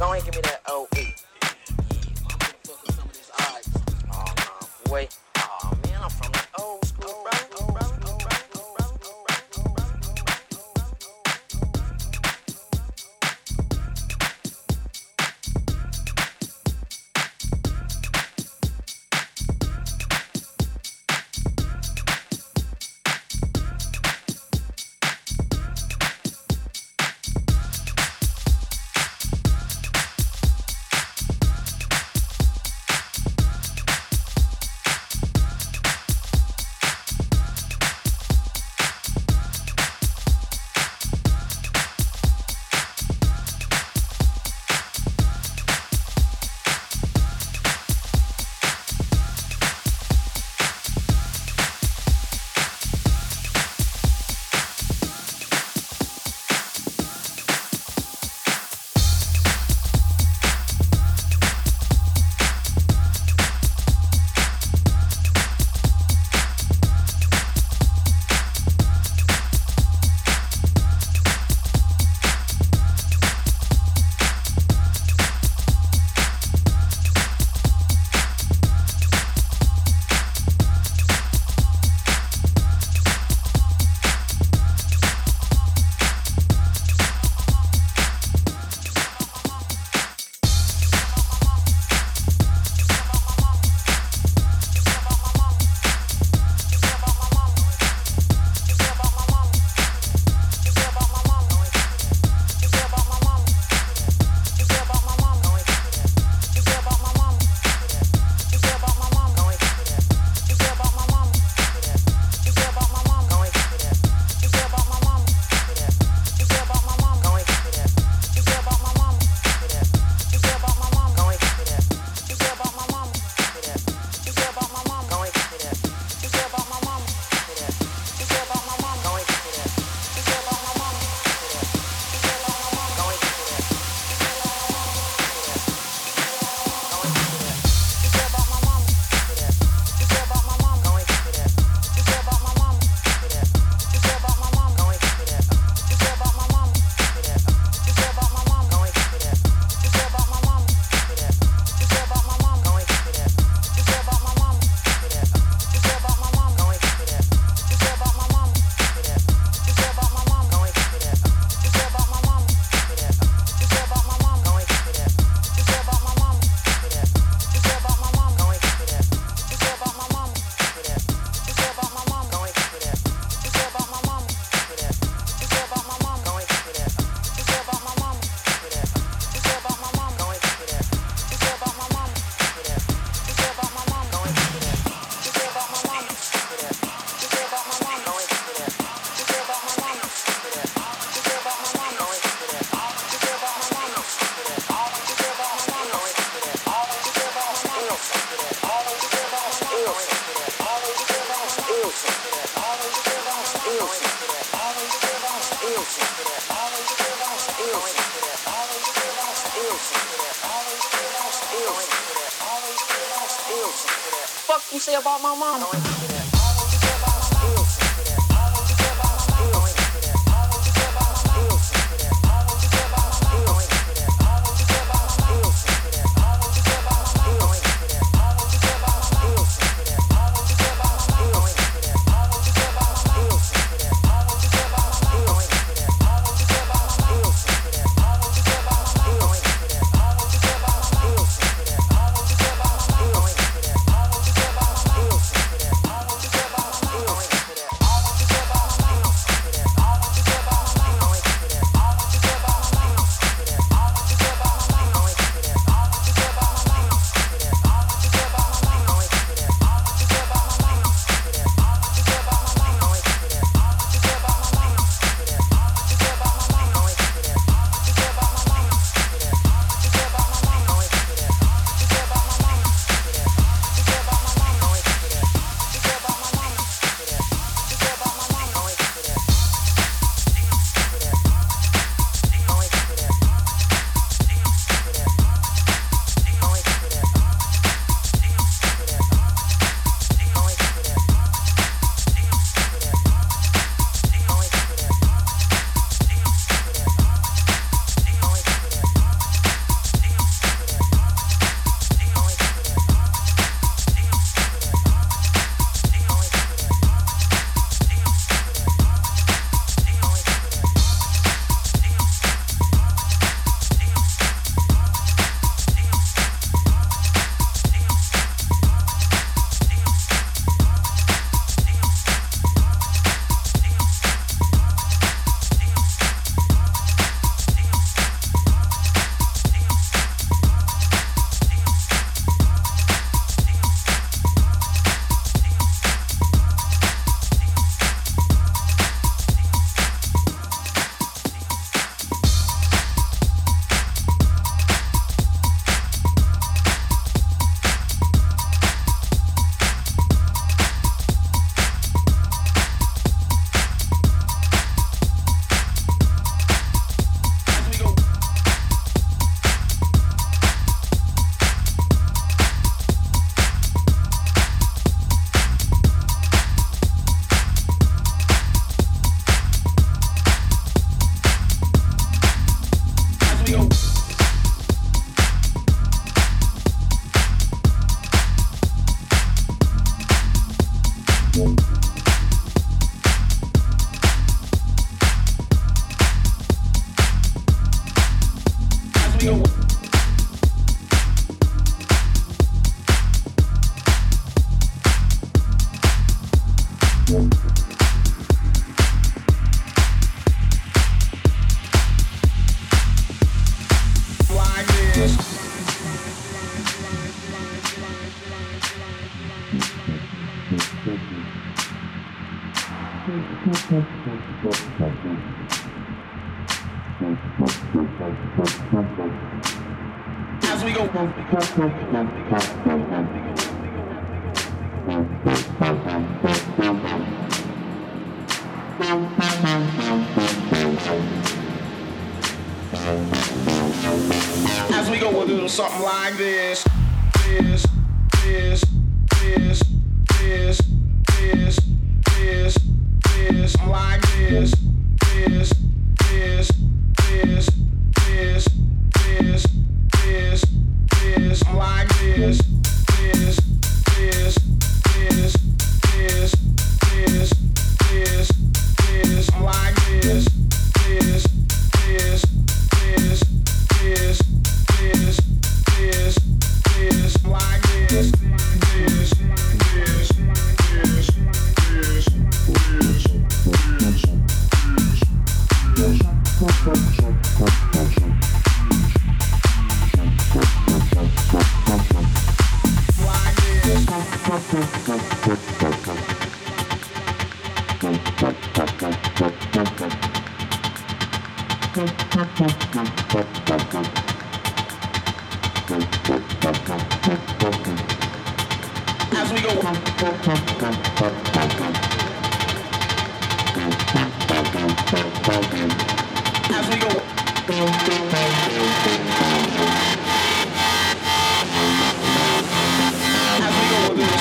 Go ahead and give me that OE. Oh, no. Wait. Oh, man, I'm from the old school, bro. As we go.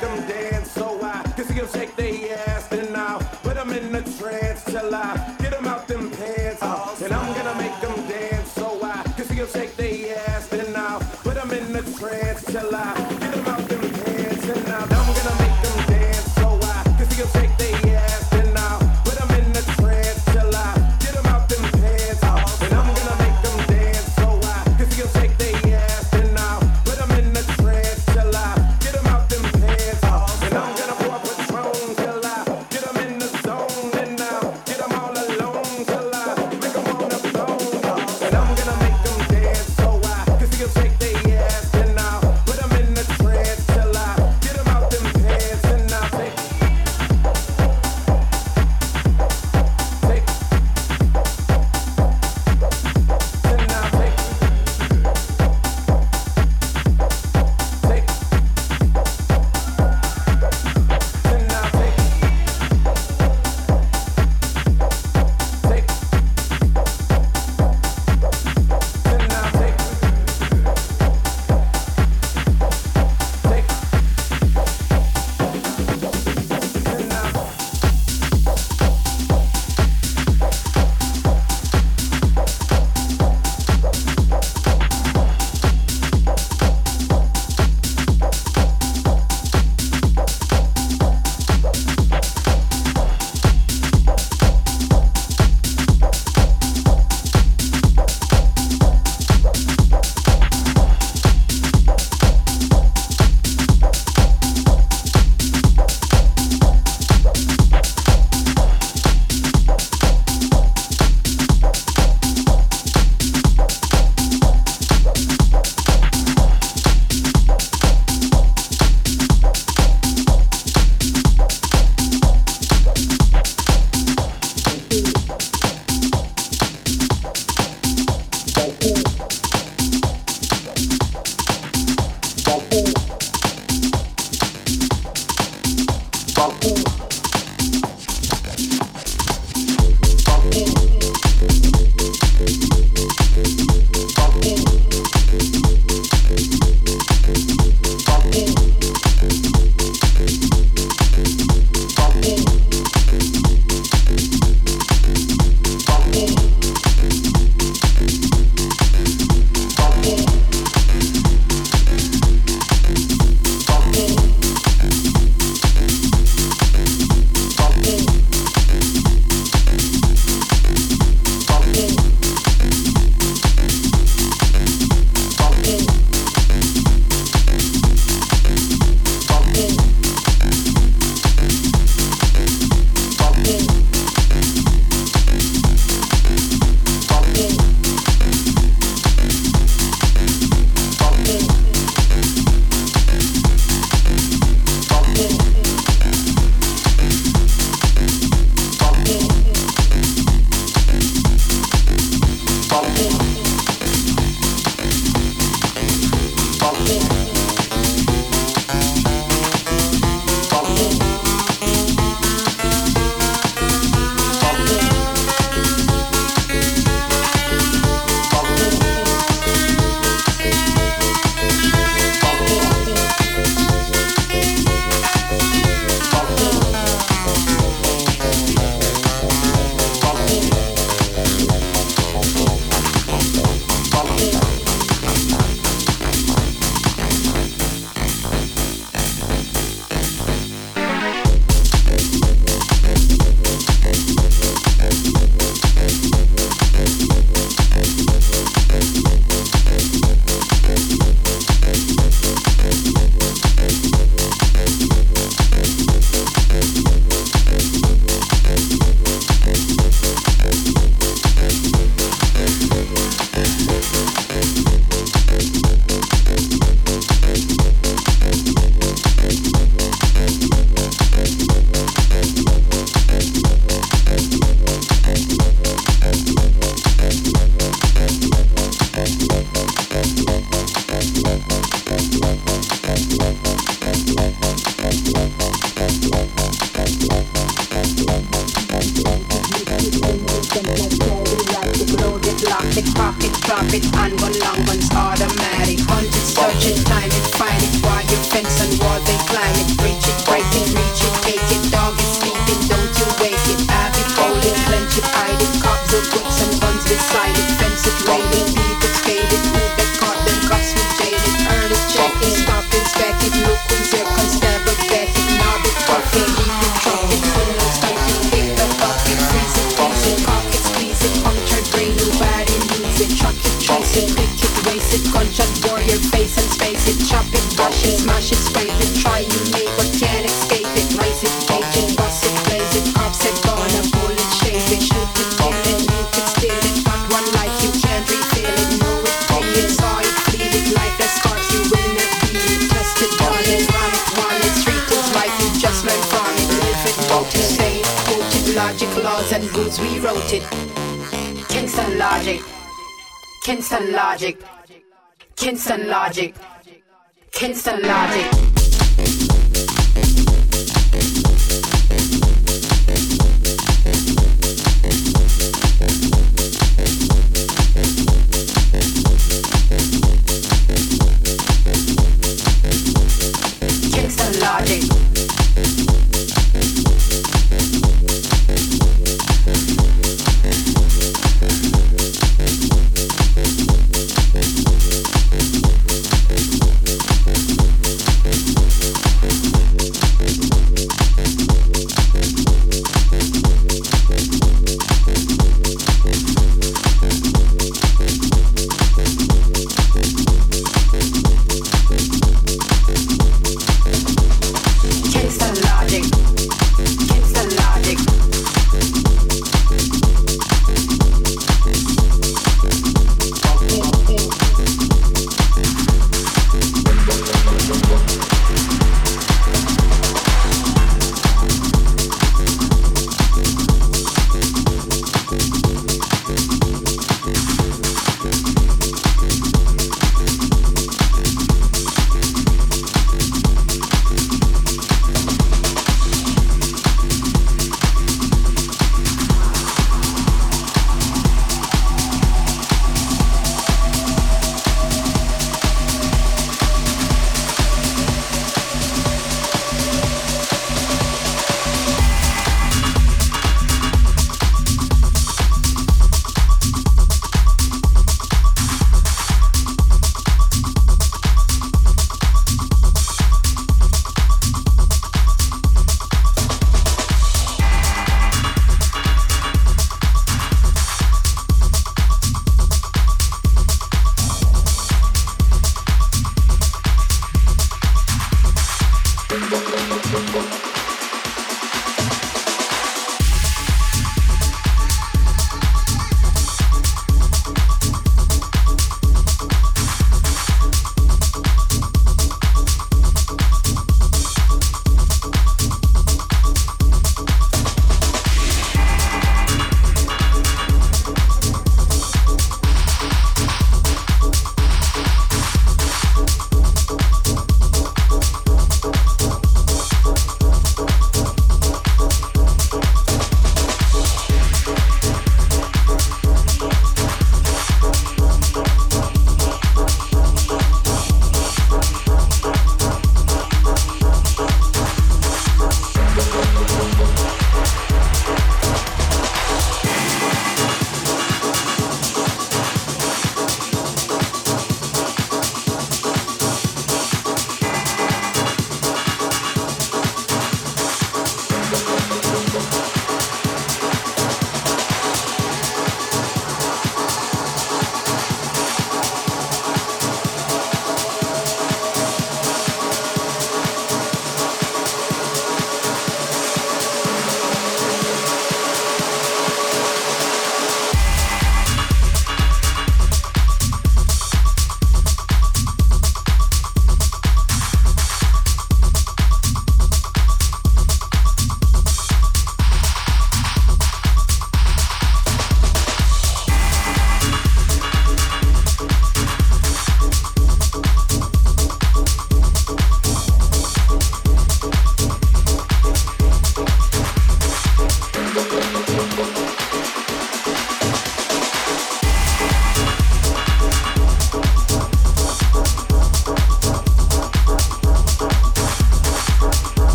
make them dance so I can see them shake their ass.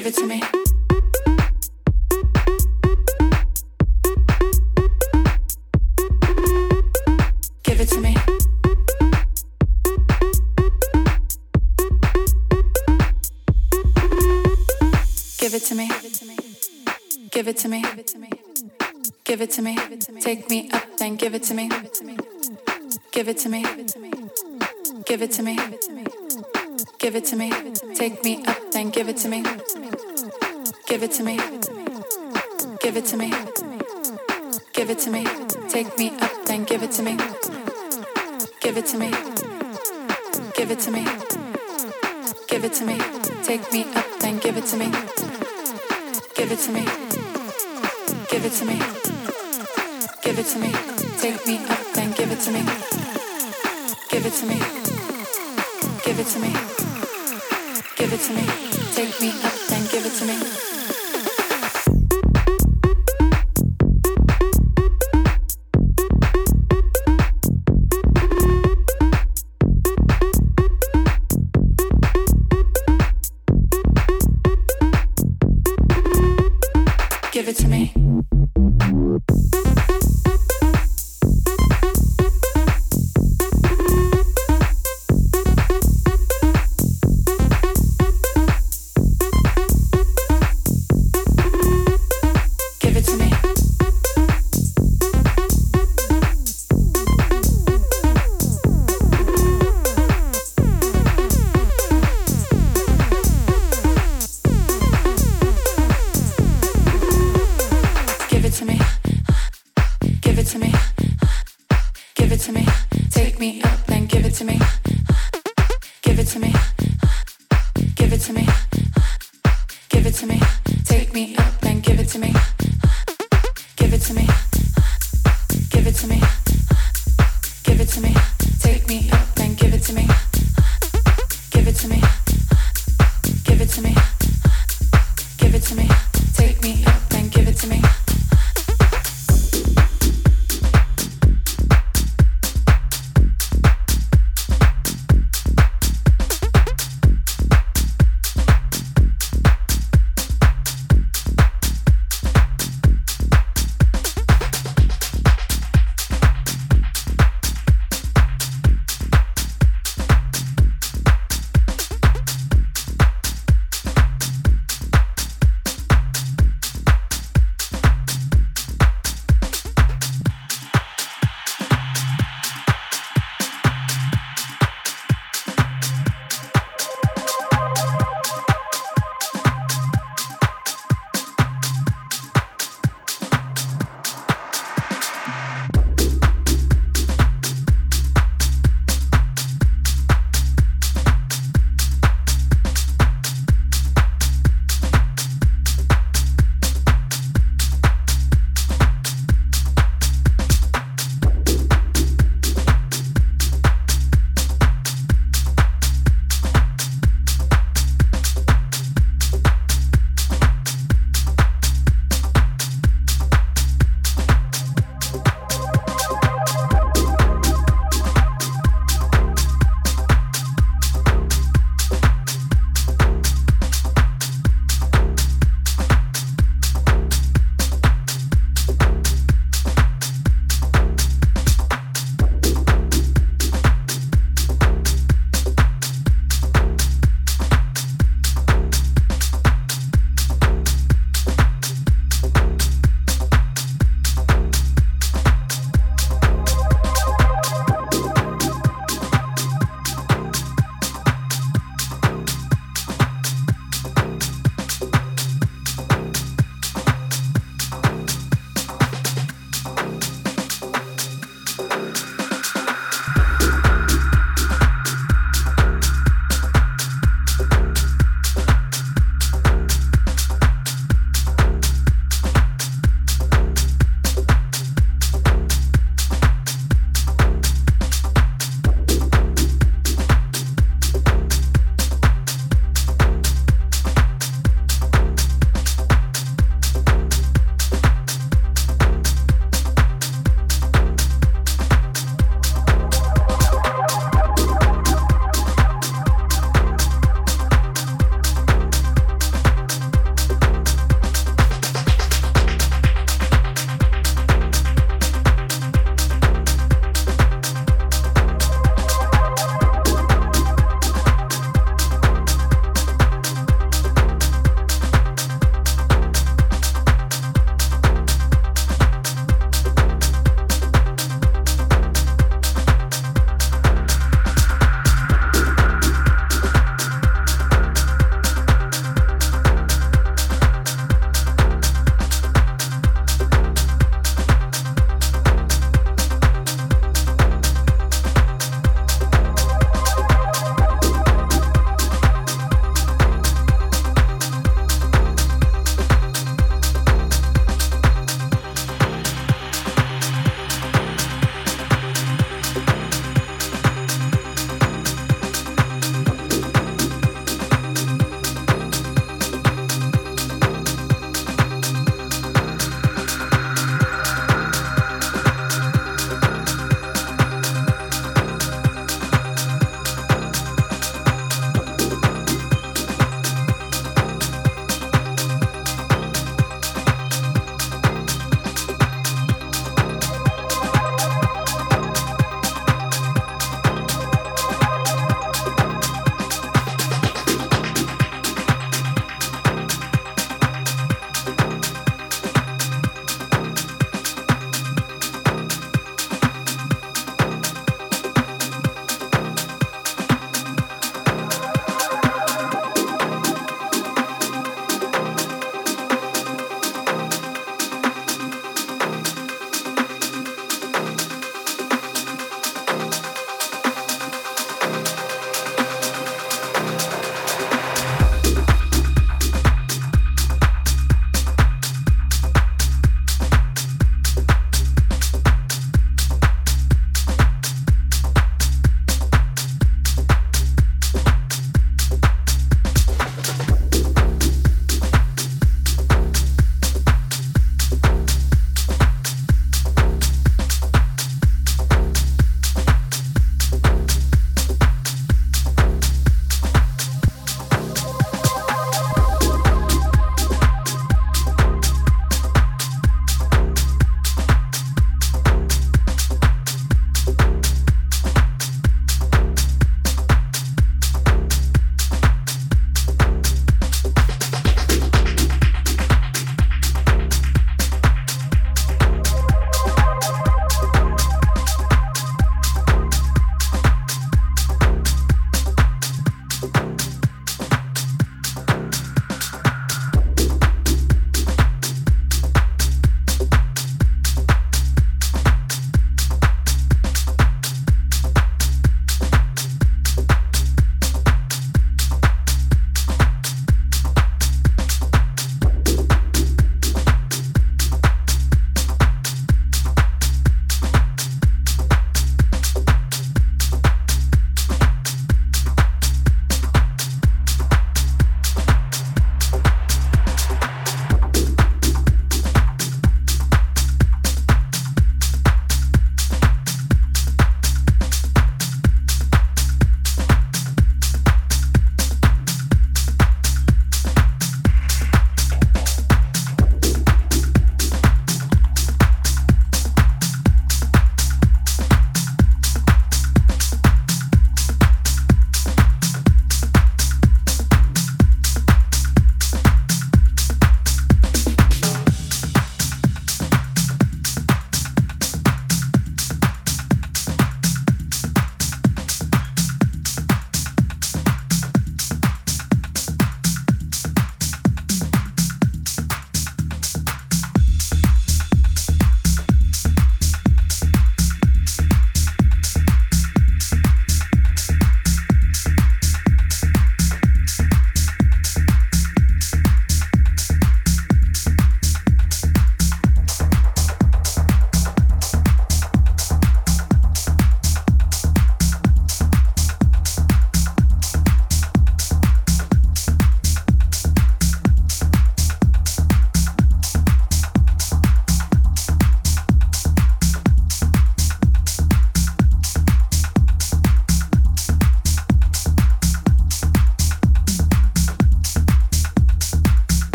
Give it to me. Give it to me. Give it to me. Give it to me. Give it to me. Give it to me. Take me up and give it to me. Give it to me. Give it to me. Give it to me. Take me up and give it to me. Give it to me. Give it to me. Give it to me. Take me up and give it to me. Give it to me. Give it to me. Give it to me. Take me up and give it to me. Give it to me. Give it to me. Give it to me. Take me up and give it to me. Give it to me. Give it to me. Give it to me. Take me up and give it to me. To me. Take me up and give it to me.